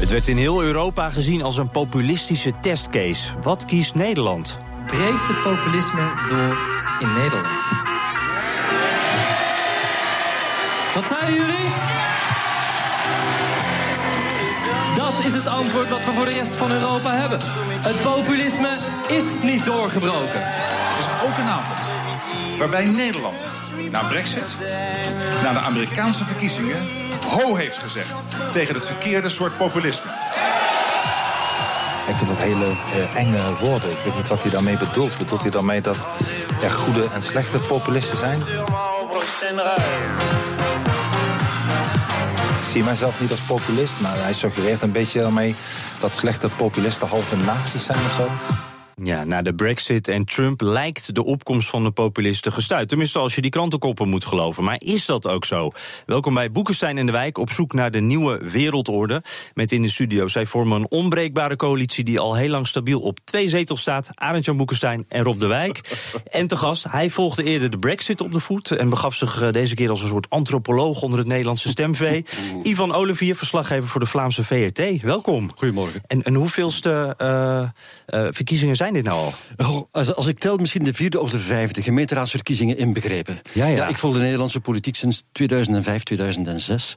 Het werd in heel Europa gezien als een populistische testcase. Wat kiest Nederland? Breekt het populisme door in Nederland? Wat zeiden jullie? Dat is het antwoord wat we voor de rest van Europa hebben. Het populisme is niet doorgebroken. Is ook een avond waarbij Nederland na Brexit, na de Amerikaanse verkiezingen, ho heeft gezegd tegen het verkeerde soort populisme. Ik vind dat hele uh, enge woorden. Ik weet niet wat hij daarmee bedoelt. Bedoelt hij daarmee dat er goede en slechte populisten zijn? Ik zie mijzelf niet als populist, maar hij suggereert een beetje daarmee dat slechte populisten halve naties zijn of zo. Ja, na de brexit en Trump lijkt de opkomst van de populisten gestuurd. Tenminste, als je die krantenkoppen moet geloven. Maar is dat ook zo? Welkom bij Boekenstein in de Wijk op zoek naar de nieuwe wereldorde. Met in de studio, zij vormen een onbreekbare coalitie... die al heel lang stabiel op twee zetels staat. Arend-Jan Boekenstein en Rob de Wijk. en te gast, hij volgde eerder de brexit op de voet... en begaf zich eh, deze keer als een soort antropoloog onder het Nederlandse stemvee. Ivan Olivier, verslaggever voor de Vlaamse VRT. Welkom. Goedemorgen. En, en hoeveelste uh, uh, verkiezingen zijn dit nou al? Oh, als, als, ik tel, misschien de vierde of de vijfde gemeenteraadsverkiezingen inbegrepen. Ja, ja. ja ik volg de Nederlandse politiek sinds 2005, 2006.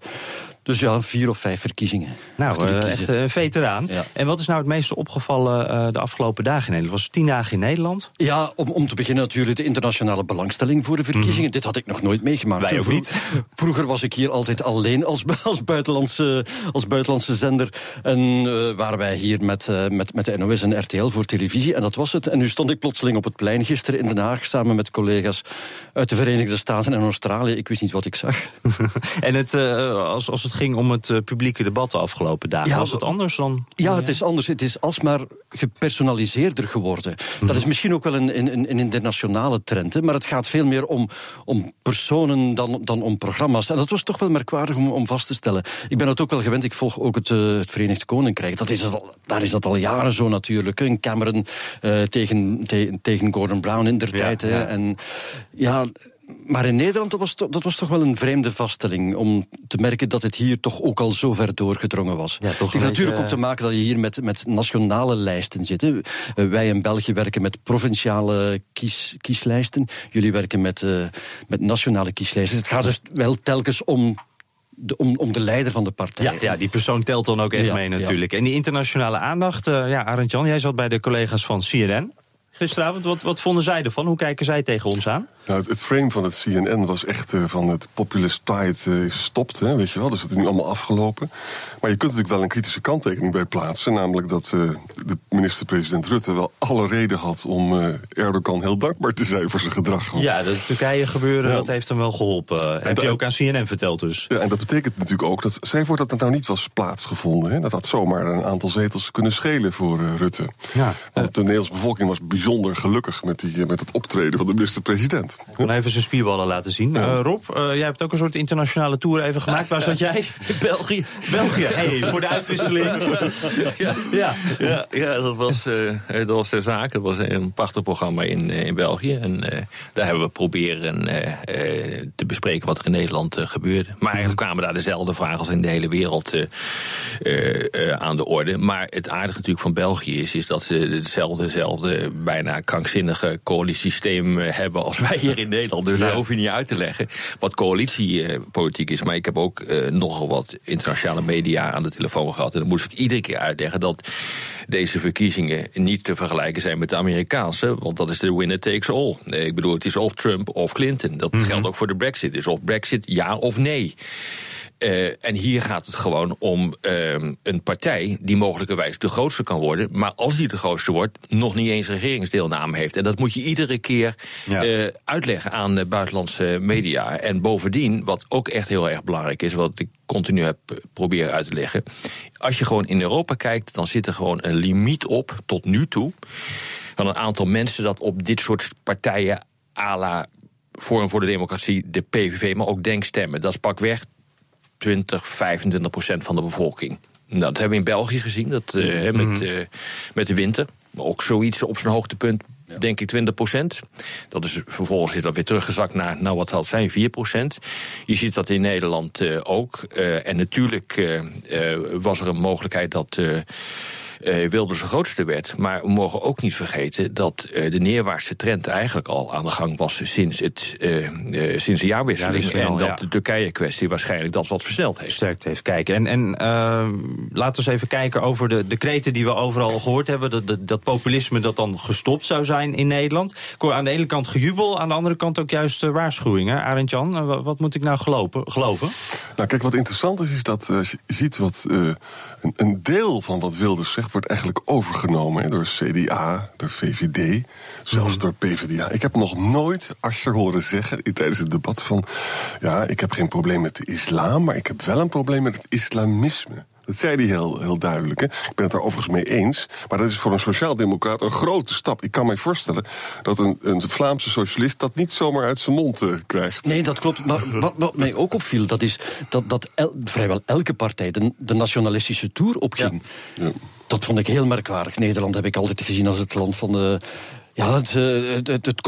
Dus ja, vier of vijf verkiezingen. Nou, uh, echt een veteraan. Ja. En wat is nou het meeste opgevallen uh, de afgelopen dagen in Nederland? Was het tien dagen in Nederland? Ja, om, om te beginnen natuurlijk de internationale belangstelling voor de verkiezingen. Mm. Dit had ik nog nooit meegemaakt. Wij ook niet. Vroeger was ik hier altijd alleen als, als, buitenlandse, als buitenlandse zender. En uh, waren wij hier met, met, met de NOS en RTL voor televisie. En dat was het. En nu stond ik plotseling op het plein gisteren in Den Haag... samen met collega's uit de Verenigde Staten en Australië. Ik wist niet wat ik zag. en het, als, als het ging om het uh, publieke debat de afgelopen dagen. Ja, Was het anders dan? Ja, het is anders. Het is alsmaar gepersonaliseerder geworden. Mm. Dat is misschien ook wel een, een, een internationale trend. Hè, maar het gaat veel meer om, om personen dan, dan om programma's. En dat was toch wel merkwaardig om, om vast te stellen. Ik ben het ook wel gewend. Ik volg ook het, uh, het Verenigd Koninkrijk. Dat is al, daar is dat al jaren zo natuurlijk. Een Cameron uh, tegen, te, tegen Gordon Brown in der ja, tijd. Hè. En ja maar in Nederland dat was, dat was toch wel een vreemde vaststelling. Om te merken dat het hier toch ook al zo ver doorgedrongen was. Ja, het heeft natuurlijk ook te maken dat je hier met, met nationale lijsten zit. Hè. Wij in België werken met provinciale kies, kieslijsten. Jullie werken met, uh, met nationale kieslijsten. Het gaat dus wel telkens om de, om, om, de leider van de partij. Ja, ja, die persoon telt dan ook echt ja, mee natuurlijk. Ja. En die internationale aandacht, uh, ja, Arend Jan, jij zat bij de collega's van CNN gisteravond. Wat, wat vonden zij ervan? Hoe kijken zij tegen ons aan? Nou, het, het frame van het CNN was echt uh, van het populist tide uh, stopt, hè, weet je wel. Dus het is nu allemaal afgelopen. Maar je kunt natuurlijk wel een kritische kanttekening bij plaatsen. Namelijk dat uh, de minister-president Rutte wel alle reden had om Erdogan heel dankbaar te zijn voor zijn gedrag. Want, ja, dat Turkije gebeuren, ja. dat heeft hem wel geholpen. Heb je ook aan CNN verteld dus. Ja, en dat betekent natuurlijk ook dat, zij voor dat het nou niet was plaatsgevonden. Hè, dat had zomaar een aantal zetels kunnen schelen voor Rutte. Ja. Want de Nederlandse bevolking was bijzonder gelukkig met, die, met het optreden van de minister-president. Ik kon even zijn spierballen laten zien. Ja. Uh, Rob, uh, jij hebt ook een soort internationale tour even gemaakt. Waar zat jij? België. België, hey, voor de uitwisseling. ja, ja. ja, ja dat, was, uh, dat was de zaak. Dat was een prachtig programma in, in België. En daar hebben we proberen te bespreken wat er in Nederland gebeurde. Maar eigenlijk kwamen daar dezelfde vragen als in de hele wereld aan de orde. Maar het aardige natuurlijk van België is, is dat ze hetzelfde, hetzelfde bijna krankzinnige coalitiesysteem hebben als wij hier in Nederland. Dus ja. daar hoef je niet uit te leggen wat coalitiepolitiek is. Maar ik heb ook uh, nogal wat internationale media aan de telefoon gehad. En dan moest ik iedere keer uitleggen dat deze verkiezingen niet te vergelijken zijn met de Amerikaanse. Want dat is de winner takes all. Ik bedoel, het is of Trump of Clinton. Dat mm -hmm. geldt ook voor de Brexit. Is of Brexit ja of nee. Eh, en hier gaat het gewoon om ehm, een partij die mogelijkerwijs de grootste kan worden. Maar als die de grootste wordt, nog niet eens regeringsdeelname heeft. En dat moet je iedere keer Ja. eh, uitleggen aan de buitenlandse media. En bovendien, wat ook echt heel erg belangrijk is, wat ik continu heb eh, proberen uit te leggen. Als je gewoon in Europa kijkt, dan zit er gewoon een limiet op, tot nu toe. Van een aantal mensen dat op dit soort partijen à la Forum voor de Democratie, de PVV, maar ook Denk stemmen. Dat is pakweg 20, 25 procent van de bevolking. Nou, dat hebben we in België gezien, dat, eh, met, eh, met de winter. Maar ook zoiets op zijn hoogtepunt, denk ik 20 procent. Dat is, vervolgens is dat weer teruggezakt naar, nou wat het zijn, 4 procent. Je ziet dat in Nederland eh, ook. En natuurlijk was er een mogelijkheid dat... eh eh, Wilders de grootste werd. Maar we mogen ook niet vergeten dat eh, de neerwaartse trend eigenlijk al aan de gang was sinds, het, eh, eh, sinds de jaarwisseling. Jaarwisseling en al, dat ja. de Turkije-kwestie waarschijnlijk dat wat versneld heeft. Sterkt heeft kijken. En, en eh, laten we eens even kijken over de, de kreten die we overal gehoord hebben. Dat, dat, dat populisme dat dan gestopt zou zijn in Nederland. Ik hoor aan de ene kant gejubel, aan de andere kant ook juist waarschuwingen. Arend Jan, wat, moet ik nou gelopen, geloven? Nou, kijk, wat interessant is, is dat als je ziet wat eh, een, een deel van wat Wilders zegt, wordt eigenlijk overgenomen hè, door CDA, door VVD, zelfs door PvdA. Ik heb nog nooit Asscher horen zeggen tijdens het debat van, ja, ik heb geen probleem met de islam, maar ik heb wel een probleem met het islamisme. Dat zei hij heel, heel duidelijk. Hè. Ik ben het er overigens mee eens. Maar dat is voor een sociaaldemocraat een grote stap. Ik kan me voorstellen dat een, een Vlaamse socialist dat niet zomaar uit zijn mond eh, krijgt. Nee, dat klopt. Maar wat, wat mij ook opviel, dat is dat, dat el- vrijwel elke partij de, de nationalistische tour opging. Ja. Dat vond ik heel merkwaardig. Nederland heb ik altijd gezien als het land van de. Ja, het, het, het,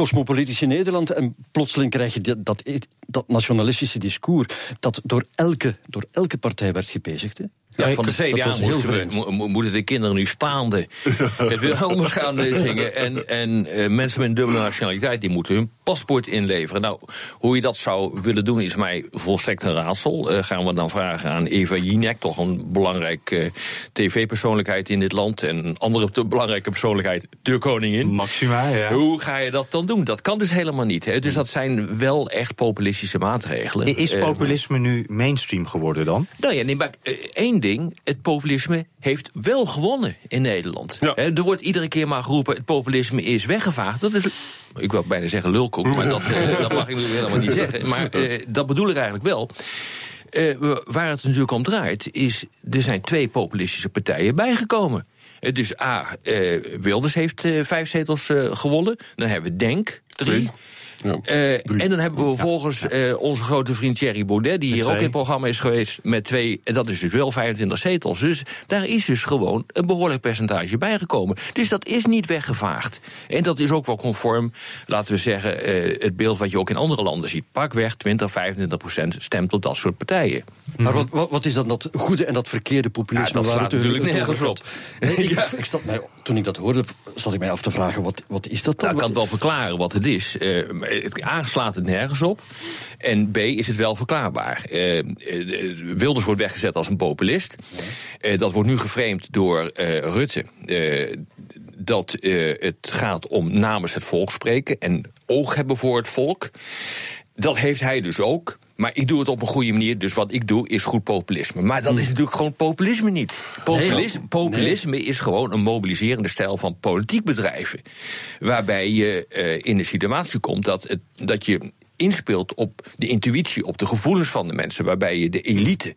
Nederland. En plotseling krijg je dat, dat, dat nationalistische discours. dat door elke, door elke partij werd gebezigd. Hè. Ja, van de CDA moesten mo- mo- moeten de kinderen nu staande het Wilhelmus gaan zingen. En, en eh, mensen met een dubbele nationaliteit die moeten hun paspoort inleveren. Nou, hoe je dat zou willen doen is mij volstrekt een raadsel. Eh, gaan we dan vragen aan Eva Jinek, toch een belangrijk eh, tv-persoonlijkheid in dit land. En een andere belangrijke persoonlijkheid, de koningin. Maxima, ja. Hoe ga je dat dan doen? Dat kan dus helemaal niet. Hè? Dus dat zijn wel echt populistische maatregelen. Is populisme nu mainstream geworden dan? nou ja, nee, maar één ding. Het populisme heeft wel gewonnen in Nederland. Ja. Er wordt iedere keer maar geroepen, het populisme is weggevaagd. Dat is, ik wil bijna zeggen lulkoek, maar dat, eh, dat mag ik nu helemaal niet zeggen. Maar eh, dat bedoel ik eigenlijk wel. Eh, waar het natuurlijk om draait, is er zijn twee populistische partijen bijgekomen. Dus A, Wilders heeft vijf zetels gewonnen. Dan hebben we Denk, drie. Ja, Eh, en dan hebben we vervolgens eh, onze grote vriend Thierry Baudet, die hier ook in het programma is geweest, met twee. En dat is dus wel 25 zetels. Dus daar is dus gewoon een behoorlijk percentage bijgekomen. Dus dat is niet weggevaagd. En dat is ook wel conform, laten we zeggen, eh, het beeld wat je ook in andere landen ziet. Pakweg 20, 25 procent stemt op dat soort partijen. Maar wat, wat, wat is dan dat goede en dat verkeerde populisme? Ja, dat waar slaat het natuurlijk nergens op. Nee, ik, ik zat mij, toen ik dat hoorde, zat ik mij af te vragen: wat, wat is dat dan? Nou, ik kan het wel verklaren wat het is. Eh, het A slaat het nergens op. En B is het wel verklaarbaar. Eh, eh, Wilders wordt weggezet als een populist. Dat wordt nu geframed door Rutte. Dat het gaat om namens het volk spreken en oog hebben voor het volk. Dat heeft hij dus ook. Maar ik doe het op een goede manier. Dus wat ik doe is goed populisme. Maar dat is natuurlijk gewoon populisme niet. Populisme, populisme is gewoon een mobiliserende stijl van politiek bedrijven. Waarbij je eh, in de situatie komt dat, het, dat je inspeelt op de intuïtie, op de gevoelens van de mensen. Waarbij je de elite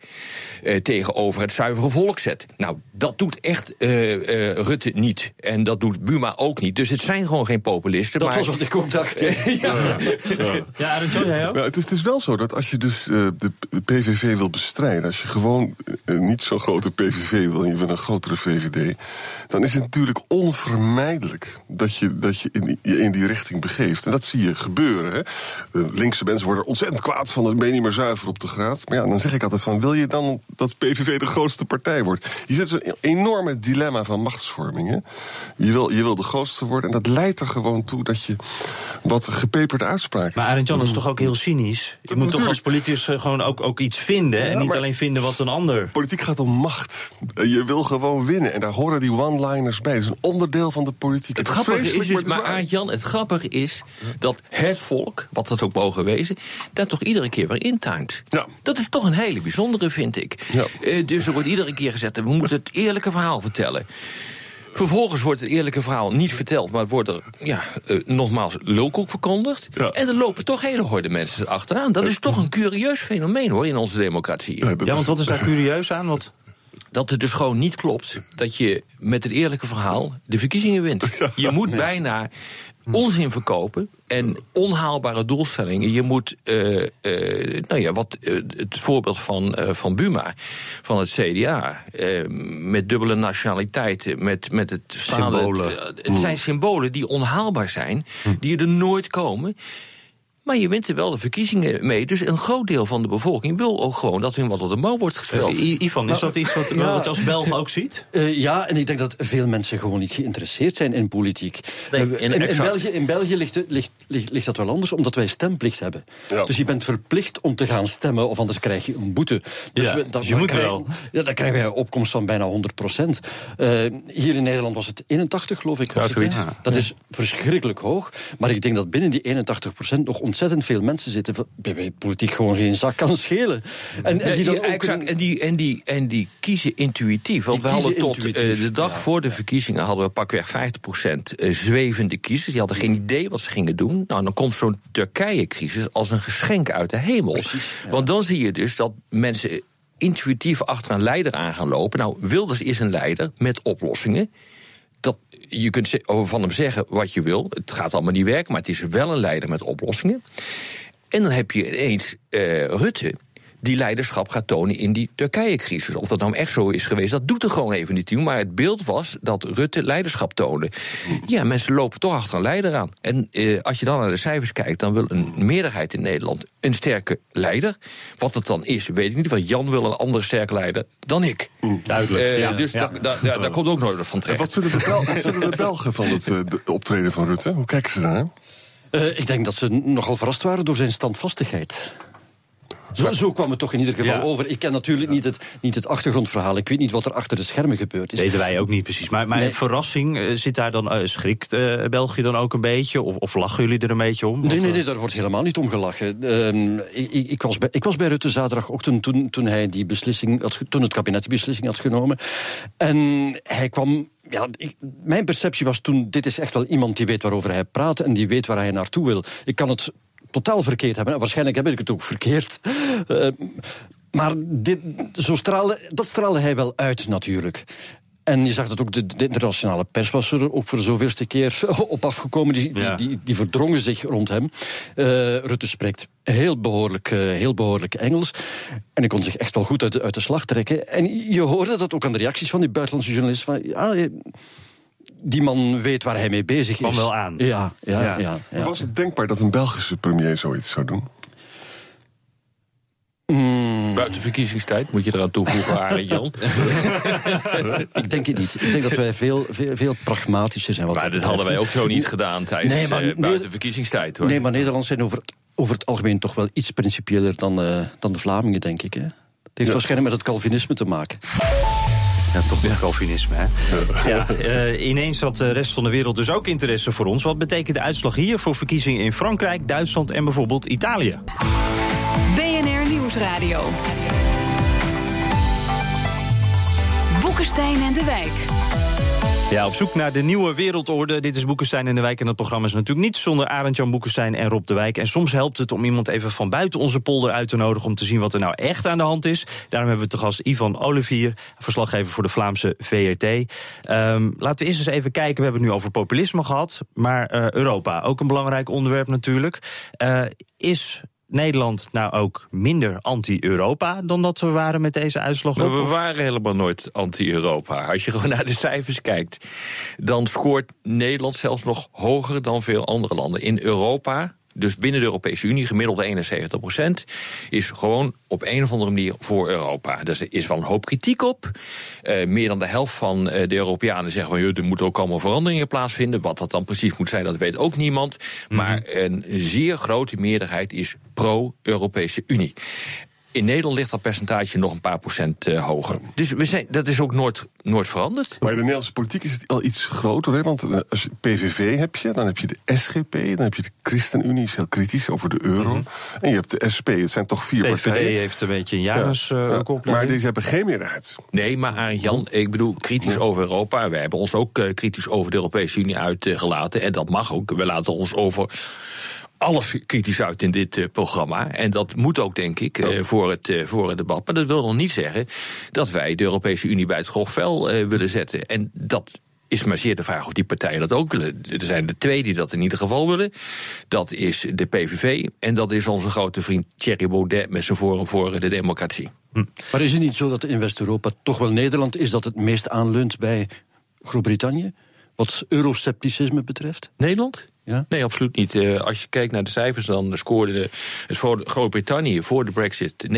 eh, tegenover het zuivere volk zet. Nou, dat doet echt eh, eh, Rutte niet. En dat doet Buma ook niet. Dus het zijn gewoon geen populisten. dat maar, was wat ik ook dacht. ja. Ja, Arend Jan, jij ook? Ja, het, is, het is wel zo dat als je dus eh, de PVV wil bestrijden, als je gewoon eh, niet zo'n grote PVV wil en je wil een grotere VVD, dan is het natuurlijk onvermijdelijk dat je, dat je in, die, je in die richting begeeft. En dat zie je gebeuren. Hè. Linkse mensen worden ontzettend kwaad van, dan ben je niet meer zuiver op de graad. Maar ja, dan zeg ik altijd van, wil je dan dat PVV de grootste partij wordt? Je zit zo'n enorme dilemma van machtsvorming. Hè. Je, wil, je wil de grootste worden en dat leidt er gewoon toe dat je wat gepeperde uitspraken Maar Arend Jan, dat is toch ook heel cynisch? Je moet toch als politicus eh, gewoon ook, ook iets vinden... en niet maar- alleen vinden wat een ander... Politiek gaat om macht. Eh, Je wil gewoon winnen. En daar horen die one-liners bij. Dat is een onderdeel van de politiek. Het grappige is dus, het maar waar. Aart Jan, het grappige is dat het volk, wat dat ook mogen wezen, daar toch iedere keer weer intuint. Ja. Dat is toch een hele bijzondere, vind ik. Ja. Eh, dus er wordt iedere keer gezegd, we moeten het eerlijke verhaal vertellen. Vervolgens wordt het eerlijke verhaal niet verteld, maar wordt er ja, eh, nogmaals lulkoek verkondigd. Ja. En er lopen toch hele horde mensen achteraan. Dat is toch een curieus fenomeen hoor in onze democratie. Ja, dat want wat is daar curieus aan? Wat... Dat het dus gewoon niet klopt dat je met het eerlijke verhaal de verkiezingen wint. Je moet bijna onzin verkopen en onhaalbare doelstellingen. Je moet, eh, eh, nou ja, wat eh, het voorbeeld van, van Buma, van het CDA, met dubbele nationaliteit, met, met het Symbolen. Het zijn symbolen die onhaalbaar zijn, die er nooit komen. Maar je wint er wel de verkiezingen mee. Dus een groot deel van de bevolking wil ook gewoon dat hun wat op de mouw wordt gespeeld. I- Ivan, is dat iets wat, ja. wat je als Belg ook ziet? Eh, ja, en ik denk dat veel mensen gewoon niet geïnteresseerd zijn in politiek. Nee, Eh, in- in, in exact. België, in België ligt, ligt, ligt, ligt dat wel anders, omdat wij stemplicht hebben. Ja. Dus je bent verplicht om te gaan stemmen, of anders krijg je een boete. Dus Ja, we- dus je dan moet krijgen- wel. Ja, dan krijgen wij een opkomst van bijna 100 procent. hier in Nederland was het 81, geloof ik. Was het? Dat is verschrikkelijk hoog. Maar ik denk dat binnen die 81 procent nog ontzettend veel mensen zitten... bij politiek gewoon geen zak kan schelen. En, en die dan Ja, ook exact. En, die, en, die, en die kiezen intuïtief. Want Die we hadden tot eh, de dag ja. voor de verkiezingen hadden we pakweg 50% eh, zwevende kiezers. Die hadden geen idee wat ze gingen doen. Nou, dan komt zo'n Turkije-crisis als een geschenk uit de hemel. Want dan zie je dus dat mensen intuïtief achter een leider aan gaan lopen. Nou, Wilders is een leider met oplossingen. Dat, je kunt van hem zeggen wat je wil. Het gaat allemaal niet werken, maar het is wel een leider met oplossingen. En dan heb je ineens eh, Rutte. Die leiderschap gaat tonen in die Turkije-crisis. Of dat nou echt zo is geweest, dat doet er gewoon even niet toe. Maar het beeld was dat Rutte leiderschap toonde. Ja, mensen lopen toch achter een leider aan. En eh, als je dan naar de cijfers kijkt, dan wil een meerderheid in Nederland een sterke leider. Wat het dan is, weet ik niet. Want Jan wil een andere sterke leider dan ik. Duidelijk. Eh, ja. dus Ja. da- da- da- daar komt ook nooit van En terecht. wat vinden de, Bel- wat vinden de Belgen van het eh, de optreden van Rutte? Hoe kijken ze daar? Eh, ik denk dat ze nogal verrast waren door zijn standvastigheid. Zo, zo kwam het toch in ieder geval Ja. over. Ik ken natuurlijk niet het, niet het achtergrondverhaal. Ik weet niet wat er achter de schermen gebeurd is. weten wij ook niet precies. Maar, maar Nee. verrassing, eh, zit daar dan, eh, schrikt eh, België dan ook een beetje? Of, of lachen jullie er een beetje om? Nee, nee, nee, daar wordt helemaal niet om gelachen. Ehm, ik, ik- was bij, ik was bij Rutte zaterdagochtend toen, toen, hij die beslissing had, toen het kabinet die beslissing had genomen. En hij kwam. Ja, ik- mijn perceptie was toen: dit is echt wel iemand die weet waarover hij praat en die weet waar hij naartoe wil. Ik kan het totaal verkeerd hebben. En waarschijnlijk heb ik het ook verkeerd. Eh, maar dit, zo straalde, dat straalde hij wel uit, natuurlijk. En je zag dat ook de, de internationale pers was er ook voor de zoveelste keer op afgekomen. Die, die, Ja. die, die verdrongen zich rond hem. Eh, Rutte spreekt heel behoorlijk, eh, heel behoorlijk Engels. En hij kon zich echt wel goed uit de, uit de slag trekken. En je hoorde dat ook aan de reacties van die buitenlandse journalist. Van, ja, die man weet waar hij mee bezig Kwam is. wel aan. Ja, ja, Ja. ja. ja, Was het denkbaar dat een Belgische premier zoiets zou doen? Buiten verkiezingstijd moet je eraan toevoegen, Arend Jan. Ik denk het niet. Ik denk dat wij veel, veel, veel pragmatischer zijn. Wat Maar dat betreft. hadden wij ook zo niet gedaan tijdens Nee, maar eh, nee- buiten verkiezingstijd. Hoor. Nee, maar Nederlanders zijn over het, over het algemeen toch wel iets principieler dan, eh, dan de Vlamingen, denk ik. Hè? Het heeft waarschijnlijk met het Calvinisme te maken. Ja, toch Calvinisme, hè? Ja, eh, ineens had de rest van de wereld dus ook interesse voor ons. Wat betekent de uitslag hier voor verkiezingen in Frankrijk, Duitsland en bijvoorbeeld Italië? BNR Nieuwsradio. Boekenstein en de Wijk. Ja, op zoek naar de nieuwe wereldorde. Dit is Boekenstein in de Wijk en het programma is natuurlijk niet zonder Arend-Jan Boekenstein en Rob de Wijk. En soms helpt het om iemand even van buiten onze polder uit te nodigen om te zien wat er nou echt aan de hand is. Daarom hebben we te gast Ivan Olivier, verslaggever voor de Vlaamse VRT. Ehm, laten we eerst eens even kijken. We hebben het nu over populisme gehad, maar eh, Europa, ook een belangrijk onderwerp natuurlijk. Eh, is Nederland nou ook minder anti-Europa dan dat we waren met deze uitslag? Maar we waren helemaal nooit anti-Europa. Als je gewoon naar de cijfers kijkt, dan scoort Nederland zelfs nog hoger dan veel andere landen. In Europa, dus binnen de Europese Unie, gemiddelde 71 procent, is gewoon op een of andere manier voor Europa. Er is wel een hoop kritiek op. Eh, meer dan de helft van eh, de Europeanen zeggen van, er moeten ook allemaal veranderingen plaatsvinden. Wat dat dan precies moet zijn, dat weet ook niemand. Maar een zeer grote meerderheid is pro-Europese Unie. In Nederland ligt dat percentage nog een paar procent uh, hoger. Dus we zijn, dat is ook nooit, nooit veranderd. Maar in de Nederlandse politiek is het al iets groter. Hè? Want uh, als je PVV heb je, dan heb je de SGP, dan heb je de ChristenUnie, is heel kritisch over de euro. Mm -hmm. En je hebt de SP, het zijn toch vier PVV partijen. heeft een beetje een jarenskoppeling. Ja, maar deze hebben geen meerderheid. Nee, maar Jan, ik bedoel, kritisch ja. over Europa. Wij hebben ons ook uh, kritisch over de Europese Unie uitgelaten. En dat mag ook. We laten ons over alles kritisch uit in dit uh, programma. En dat moet ook, denk ik, uh, voor, het, uh, voor het debat. Maar dat wil nog niet zeggen dat wij de Europese Unie bij het grof vel willen zetten. En dat is maar zeer de vraag of die partijen dat ook willen. Er zijn er twee die dat in ieder geval willen. Dat is de PVV en dat is onze grote vriend Thierry Baudet met zijn Forum voor de Democratie. Hm. Maar is het niet zo dat in West-Europa toch wel Nederland is dat het meest aanleunt bij Groot-Brittannië? Wat euroscepticisme betreft? Nederland? Ja? Nee, absoluut niet. Uh, als je kijkt naar de cijfers, dan scoorde Groot-Brittannië voor de Brexit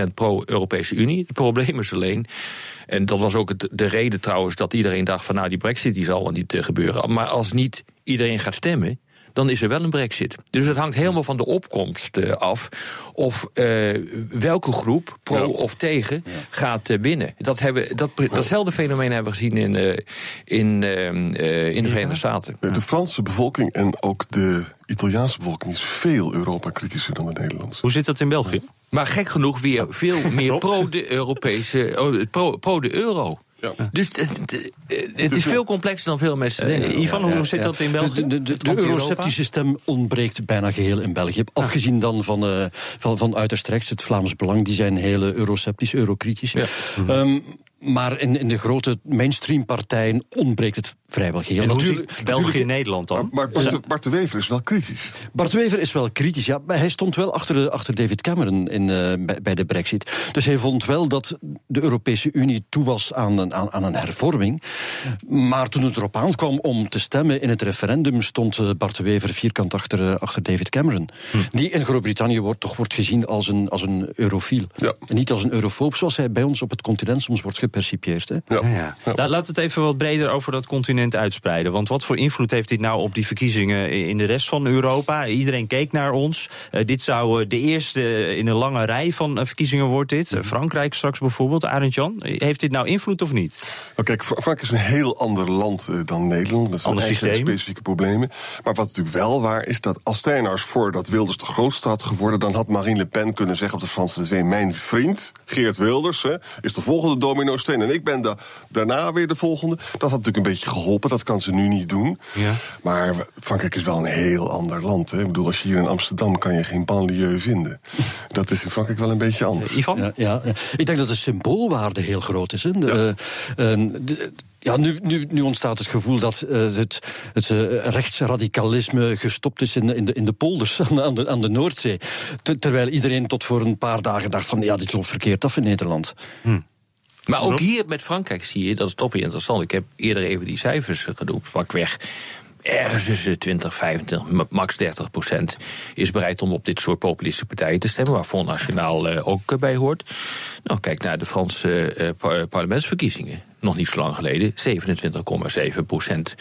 59% pro-Europese Unie. Het probleem is alleen. En dat was ook de reden trouwens dat iedereen dacht van nou die Brexit die zal wel niet uh, gebeuren. Maar als niet iedereen gaat stemmen, dan is er wel een brexit. Dus het hangt helemaal van de opkomst uh, af of uh, welke groep, pro ja. of tegen, ja. gaat uh, winnen. Dat hebben, dat, datzelfde fenomeen hebben we gezien in, in, in de Verenigde Staten. De Franse bevolking en ook de Italiaanse bevolking is veel Europa-kritischer dan de Nederlandse. Hoe zit dat in België? Maar gek genoeg weer veel meer pro de Europese, oh, pro, pro de euro. Ja. Dus het, het is veel complexer dan veel mensen denken. Uh, Ivan, hoe ja, zit ja. dat in België? De, de, de, de eurosceptische stem ontbreekt bijna geheel in België. Afgezien dan van, uh, van, van uiterst rechts, het Vlaams Belang, die zijn heel eurosceptisch, eurokritisch. Ja. Um, maar in, in de grote mainstream partijen ontbreekt het vrijwel geheel. En natuurlijk, België en Nederland dan? Maar, maar Bart, Bart, de Wever is wel kritisch. Bart de Wever is wel kritisch, ja. Maar hij stond wel achter, de, achter David Cameron in, uh, bij, bij, de brexit. Dus hij vond wel dat de Europese Unie toe was aan een, aan, aan een hervorming. Maar toen het erop aankwam om te stemmen in het referendum... stond uh, Bart de Wever vierkant achter, uh, achter David Cameron. Hm. Die in Groot-Brittannië wordt, toch wordt gezien als een, als een eurofiel. Ja. En niet als een eurofoob, zoals hij bij ons op het continent soms wordt gepercipieerd. Hè? Ja. Ja, ja. Laat, laat het even wat breder over dat continent uitspreiden. Want wat voor invloed heeft dit nou op die verkiezingen in de rest van Europa? Iedereen keek naar ons. Uh, dit zou uh, de eerste in een lange rij van uh, verkiezingen wordt dit. Frankrijk straks bijvoorbeeld. Arend Jan, heeft dit nou invloed of niet? Nou, kijk, Frankrijk is een heel ander land dan Nederland. Met zijn eigen systeem. specifieke problemen. Maar wat natuurlijk wel waar is, dat als voor dat Wilders de grootste had geworden... dan had Marine Le Pen kunnen zeggen op de Franse tv... mijn vriend, Geert Wilders, hè, is de volgende en ik ben da daarna weer de volgende. Dat had natuurlijk een beetje geholpen, dat kan ze nu niet doen. Ja. Maar Frankrijk is wel een heel ander land. Hè. Ik bedoel, als je hier in Amsterdam kan je geen banlieue vinden. Dat is in Frankrijk wel een beetje anders. Uh, Ivan? Ja, ja, ik denk dat de symboolwaarde heel groot is. Hè. De, ja. uh, de, ja, nu, nu, nu ontstaat het gevoel dat uh, het, het uh, rechtsradicalisme gestopt is in, in, de, in de polders aan de, aan de Noordzee. Ter, terwijl iedereen tot voor een paar dagen dacht van ja, dit loopt verkeerd af in Nederland. Hm. Maar ook hier met Frankrijk zie je, dat is toch weer interessant. Ik heb eerder even die cijfers genoemd, pakweg. Ergens tussen 20, 25, max 30 procent is bereid om op dit soort populistische partijen te stemmen, waar Front Nationaal uh, ook bij hoort. Nou, kijk naar de Franse parlementsverkiezingen. Nog niet zo lang geleden, 27,7 procent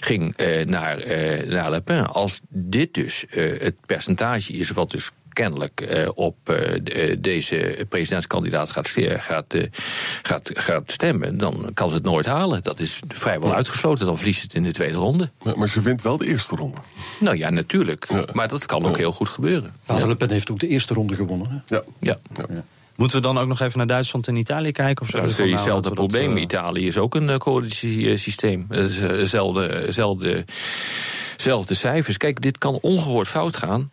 ging naar, naar Le Pen. Als dit dus het percentage is wat dus kennelijk uh, op uh, de, deze presidentskandidaat gaat, gaat, uh, gaat, gaat stemmen, dan kan ze het nooit halen. Dat is vrijwel uitgesloten. Dan verliest het in de tweede ronde. Maar, maar ze wint wel de eerste ronde. Nou ja, natuurlijk. Ja. Maar dat kan ook ja. heel goed gebeuren. Ja. Le Pen heeft ook de eerste ronde gewonnen. Hè? Ja. ja. Moeten we dan ook nog even naar Duitsland en Italië kijken? Of dat is hetzelfde probleem. Dat, Italië is ook een coalitiesysteem. Hetzelfde, zelfde, zelfde cijfers. Kijk, dit kan ongehoord fout gaan.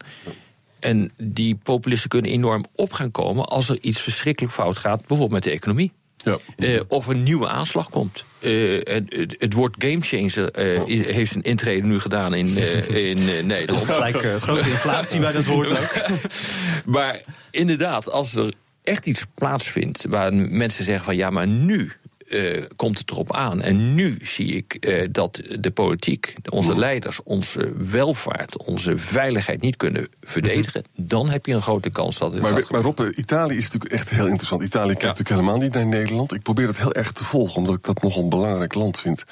En die populisten kunnen enorm op gaan komen als er iets verschrikkelijk fout gaat, bijvoorbeeld met de economie. Ja. Uh, of een nieuwe aanslag komt. Uh, het, het woord gamechanger uh, heeft zijn intrede nu gedaan in, in Nederland. Gelijk grote inflatie bij dat woord ook. maar inderdaad, als er echt iets plaatsvindt waar mensen zeggen van ja, maar nu uh, komt het erop aan. En nu zie ik uh, dat de politiek, onze leiders, onze welvaart, onze veiligheid niet kunnen verdedigen. Dan heb je een grote kans dat het. Maar, maar Rob, Italië is natuurlijk echt heel interessant. Italië kijkt ja. natuurlijk helemaal niet naar Nederland. Ik probeer het heel erg te volgen, omdat ik dat nogal een belangrijk land vind.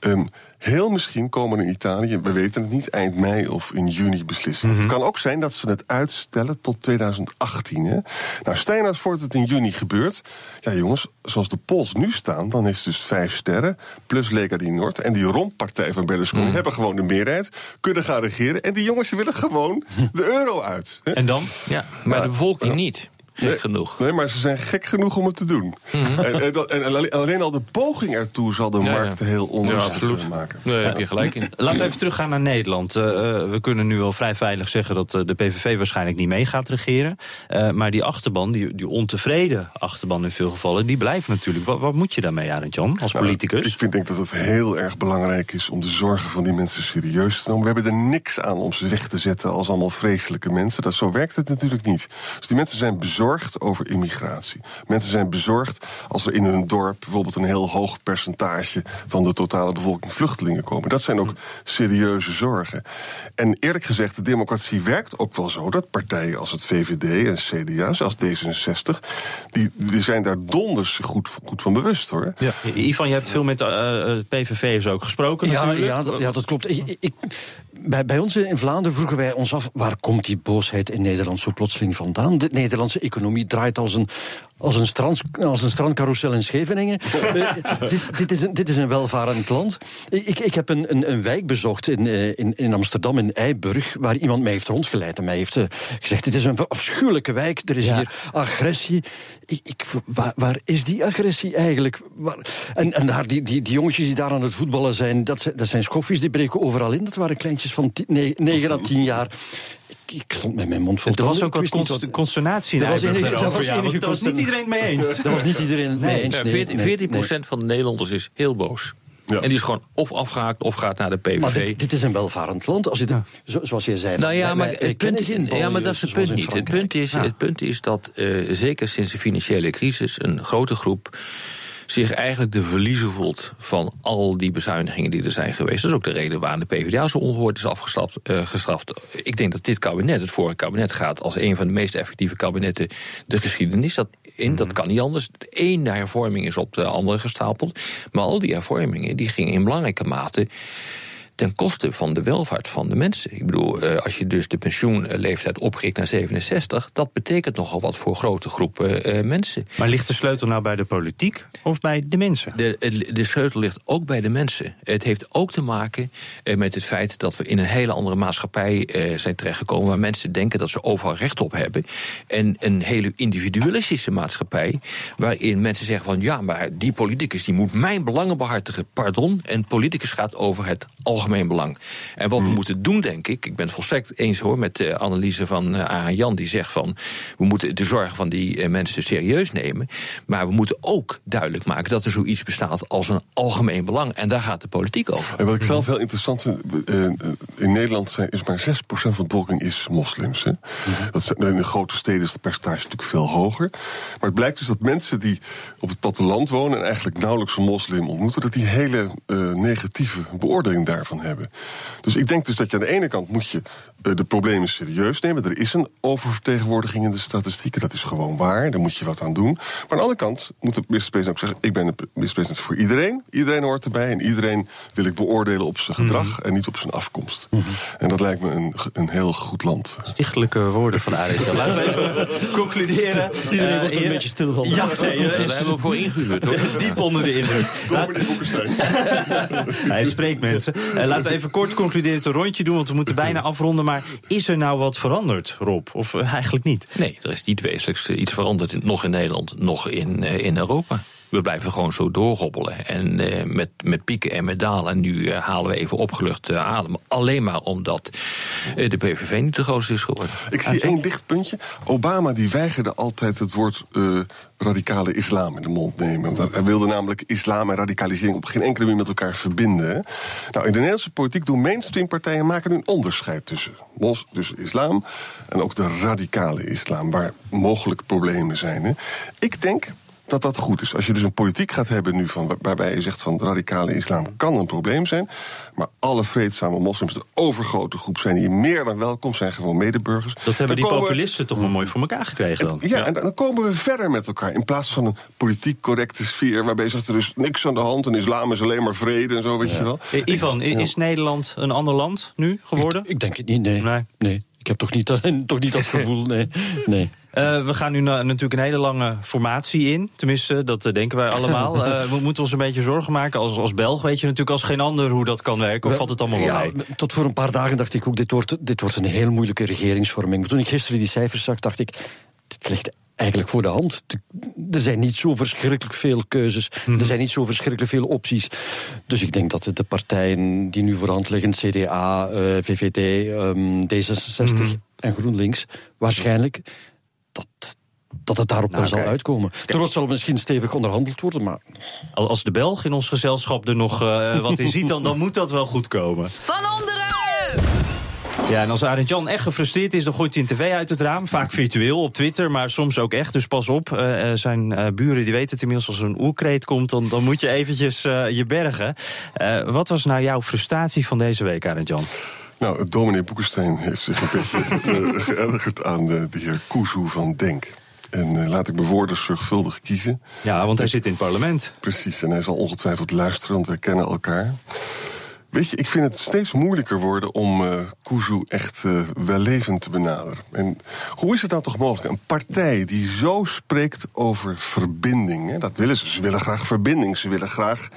Um, heel misschien komen in Italië, we weten het niet, eind mei of in juni beslissingen. Mhm. Het kan ook zijn dat ze het uitstellen tot 2018. Hè? Nou, stel je nou eens voor dat het in juni gebeurt. Ja, jongens, zoals de polls nu staan, dan is het dus vijf sterren plus Lega di Nord. En die romppartij van Berlusconi Mhm. hebben gewoon de meerderheid, kunnen gaan regeren. En die jongens die willen gewoon de euro uit. hè? En dan? Ja, maar de bevolking niet. Gek Nee, genoeg. Nee, maar ze zijn gek genoeg om het te doen. en, en, dat- en alleen- al de poging ertoe zal de Ja, ja. markten heel Ja, onrustig absoluut. kunnen maken. Nee, daar heb je gelijk in. Laten we even teruggaan naar Nederland. Eh, eh, we kunnen nu wel vrij veilig zeggen dat eh, de PVV waarschijnlijk niet mee gaat regeren. Eh, maar die achterban, die, die ontevreden achterban in veel gevallen, die blijft natuurlijk. Wat, wat moet je daarmee, Arend Jan, als Nou, politicus? Ik vind denk dat het heel erg belangrijk is om de zorgen van die mensen serieus te nemen. We hebben er niks aan om ze weg te zetten als allemaal vreselijke mensen. Dat, zo werkt het natuurlijk niet. Dus die mensen zijn bezorgd over immigratie. Mensen zijn bezorgd als er in hun dorp bijvoorbeeld een heel hoog percentage van de totale bevolking vluchtelingen komen. Dat zijn ook serieuze zorgen. En eerlijk gezegd, de democratie werkt ook wel zo dat partijen als het VVD en CDA, zelfs D66, die, die zijn daar donders goed, goed van bewust hoor. Ja. Ivan, je hebt veel met eh, eh, PVV'ers ook gesproken Ja, natuurlijk. ja, dat, ja, dat klopt. Ik, ik, bij, bij ons in Vlaanderen vroegen wij ons af... waar komt die boosheid in Nederland zo plotseling vandaan? De Nederlandse economie draait als een, als een, strand, als een strandcarousel in Scheveningen. Eh, dit, dit, is een, dit is een welvarend land. Ik, ik heb een, een, een wijk bezocht in, eh, in, in Amsterdam, in Eiburg... waar iemand mij heeft rondgeleid en mij heeft eh, gezegd... dit is een afschuwelijke wijk, er is Ja. hier agressie. Ik, ik, waar, waar is die agressie eigenlijk? Waar, en en daar, die, die, die jongetjes die daar aan het voetballen zijn, dat zijn, dat zijn schoffies, die breken overal in. Dat waren kleintjes van 9 à 10 jaar. Ik, stond met mijn mond vol Er was ook wat consternatie in Er was er was ja, want enige daar was niet iedereen het mee eens. Daar was niet iedereen het mee eens. Ja, nee, 14, nee, 14 nee. van de Nederlanders is heel boos. Ja. En die is gewoon of afgehaakt of gaat naar de PVV. Maar dit, dit is een welvarend land. Als je de, zoals je zei. Nou ja, wij- maar, wij- wij het punt, geen ja, maar dat is het punt in niet. Het punt, is, Ja. het punt is dat eh, zeker sinds de financiële crisis een grote groep zich eigenlijk de verliezer voelt van al die bezuinigingen die er zijn geweest. Dat is ook de reden waarom de PvdA zo ongehoord is afgestraft. eh, gestraft. Ik denk dat dit kabinet, het vorige kabinet, gaat als een van de meest effectieve kabinetten de geschiedenis dat in. Dat kan niet anders. De ene hervorming is op de andere gestapeld. Maar al die hervormingen die gingen in belangrijke mate ten koste van de welvaart van de mensen. Ik bedoel, eh, als je dus de pensioenleeftijd opkrikt naar 67, dat betekent nogal wat voor grote groepen eh, mensen. Maar ligt de sleutel nou bij de politiek of bij de mensen? De, de sleutel ligt ook bij de mensen. Het heeft ook te maken eh, met het feit dat we in een hele andere maatschappij eh, zijn terechtgekomen. waar mensen denken dat ze overal recht op hebben. En een hele individualistische maatschappij. waarin mensen zeggen van ja, maar die politicus die moet mijn belangen behartigen. Pardon. En politicus gaat over het algemeen belang. En wat we moeten doen, denk ik. Ik ben het volstrekt eens hoor met de analyse van eh A. Jan. die zegt van we moeten de zorgen van die eh, mensen serieus nemen. Maar we moeten ook duidelijk maken dat er zoiets bestaat als een algemeen belang. En daar gaat de politiek over. En wat ik zelf heel interessant vind, eh, in Nederland zijn, is maar 6% van de bevolking is moslims. Hè? Dat zijn, in de grote steden is het percentage natuurlijk veel hoger. Maar het blijkt dus dat mensen die op het platteland wonen en eigenlijk nauwelijks een moslim ontmoeten, dat die hele eh, negatieve beoordeling hebben. Dus ik denk dus dat je aan de ene kant moet je eh, de problemen serieus nemen. Er is een oververtegenwoordiging in de statistieken, dat is gewoon waar. Daar moet je wat aan doen. Maar aan de andere kant moet de minister-president ook zeggen: ik ben de minister-president voor iedereen. Iedereen hoort erbij en iedereen wil ik beoordelen op zijn gedrag en niet op zijn afkomst. En dat lijkt me een, een heel goed land. Stichtelijke woorden van Arendt. Laten we even concluderen. Iedereen Eh, wordt er een beetje stil van. Ja, nee, Daar is hebben we voor ingehuurd hoor. diep onder de indruk. Laat- Hij spreekt mensen. Eh, laten we even kort concluderen, het rondje doen, want we moeten bijna afronden. Maar is er nou wat veranderd, Rob? Of eh, eigenlijk niet? Nee, er is niet wezenlijks eh, iets veranderd, nog in Nederland, nog in, eh, in Europa. We blijven gewoon zo doorhobbelen. En eh, met, met pieken en met dalen. En nu eh, halen we even opgelucht eh, adem. Alleen maar omdat de PVV niet de grootste is geworden. Ik zie één lichtpuntje. Obama die weigerde altijd het woord eh, radicale islam in de mond nemen. Want Hij wilde namelijk islam en radicalisering op geen enkele manier met elkaar verbinden. Nou, in de Nederlandse politiek doen mainstreampartijen maken nu een onderscheid tussen, mos, tussen islam en ook de radicale islam, waar mogelijk problemen zijn. Hè. Ik denk dat dat goed is. Als je dus een politiek gaat hebben nu van, waarbij je zegt van de radicale islam kan een probleem zijn. Maar alle vreedzame moslims, de overgrote groep zijn hier meer dan welkom, zijn gewoon medeburgers. Dat hebben die populisten toch wel mooi voor elkaar gekregen dan? Ja, en dan komen we verder met elkaar. In plaats van een politiek correcte sfeer waarbij je zegt er is niks aan de hand en islam is alleen maar vrede en zo, weet je wel. Eh, Ivan, is Nederland een ander land nu geworden? Ik, ik denk het niet, nee. nee. nee. Ik heb toch niet, toch niet dat gevoel, nee. nee. Uh, we gaan nu na, natuurlijk een hele lange formatie in. Tenminste, dat uh, denken wij allemaal. Uh, we moeten ons een beetje zorgen maken. Als, als Belg weet je natuurlijk als geen ander hoe dat kan werken. Of valt het allemaal wel ja, mee? Tot voor een paar dagen dacht ik ook, dit wordt, dit wordt een heel moeilijke regeringsvorming. Toen ik gisteren die cijfers zag, dacht ik... Dit ligt eigenlijk voor de hand. Er zijn niet zo verschrikkelijk veel keuzes. Er zijn niet zo verschrikkelijk veel opties. Dus ik denk dat de partijen die nu voor hand liggen, CDA, VVD, um, D66 mm. en GroenLinks, waarschijnlijk dat, dat het daarop nou, wel zal uitkomen. Er zal misschien stevig onderhandeld worden, maar... Als de Belg in ons gezelschap er nog uh, wat in ziet, dan, dan moet dat wel goed komen. Van onderen! Ja, en als Arend Jan echt gefrustreerd is, dan gooit hij een tv uit het raam. Vaak virtueel op Twitter, maar soms ook echt. Dus pas op, uh, zijn uh, buren die weten het inmiddels als er een oerkreet komt... dan, dan moet je eventjes uh, je bergen. wat was nou jouw frustratie van deze week, Arend Jan? Nou, dominee Boekenstein heeft zich een beetje geërgerd aan de, de heer Kuzu van Denk. En uh, laat ik mijn woorden zorgvuldig kiezen. Ja, want hij zit in het parlement. Precies, en hij zal ongetwijfeld luisteren, want wij kennen elkaar. Weet je, ik vind het steeds moeilijker worden om uh, Kuzu echt uh, wellevend te benaderen. En hoe is het nou toch mogelijk? Een partij die zo spreekt over verbinding. Hè, dat willen ze. Ze willen graag verbinding. Ze willen graag,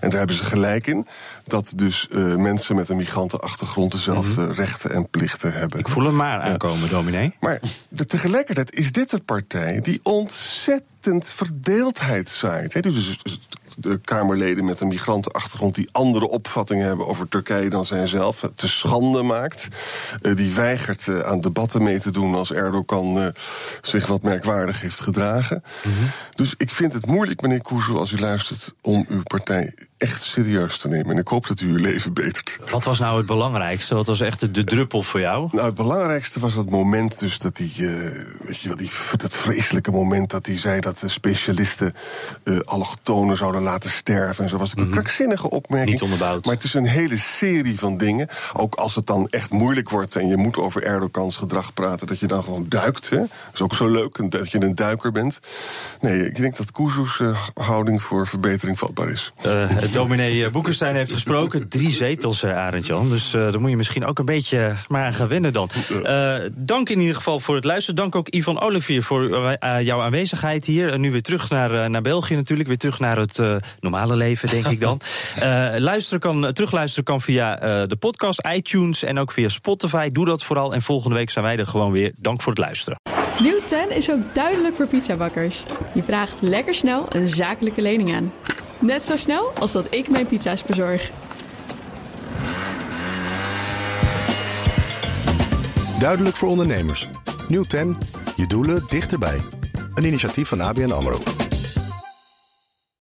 en daar hebben ze gelijk in, dat dus uh, mensen met een migrantenachtergrond dezelfde mm -hmm. rechten en plichten hebben. Ik voel hem maar aankomen, ja. dominee. Maar de, tegelijkertijd is dit een partij die ontzettend verdeeldheid zaait. Hè, dus de Kamerleden met een migrantenachtergrond die andere opvattingen hebben over Turkije dan zij zelf te schande maakt. Uh, die weigert uh, aan debatten mee te doen als Erdogan uh, zich wat merkwaardig heeft gedragen. Mm -hmm. Dus ik vind het moeilijk, meneer Kuzu, als u luistert, om uw partij echt serieus te nemen. En ik hoop dat u uw leven betert. Wat was nou het belangrijkste? Wat was echt de, de druppel voor jou? Nou, het belangrijkste was dat moment dus dat hij, weet je wel, die, dat vreselijke moment dat hij zei dat de specialisten allochtonen zouden laten sterven en zo. was het een mm -hmm. krankzinnige opmerking. Niet onderbouwd. Maar het is een hele serie van dingen. Ook als het dan echt moeilijk wordt en je moet over Erdogans gedrag praten, dat je dan gewoon duikt. Hè? Dat is ook zo leuk, dat je een duiker bent. Nee, ik denk dat Kuzu's uh, houding voor verbetering vatbaar is. Dominee Boekenstein heeft gesproken. Drie zetels, uh, Arendtjan. Dus uh, daar moet je misschien ook een beetje maar aan gaan wennen dan. dank in ieder geval voor het luisteren. Dank ook Ivan Olivier voor jouw aanwezigheid hier. nu weer terug naar, naar België natuurlijk. Weer terug naar het normale leven, denk ik dan. luisteren kan, terugluisteren kan via de podcast, iTunes en ook via Spotify. Doe dat vooral. En volgende week zijn wij er gewoon weer. Dank voor het luisteren. Nieuw 10 is ook duidelijk voor pizzabakkers. Je vraagt lekker snel een zakelijke lening aan. Net zo snel als dat ik mijn pizza's bezorg. Duidelijk voor ondernemers. Nieuw 10, je doelen dichterbij. Een initiatief van ABN AMRO.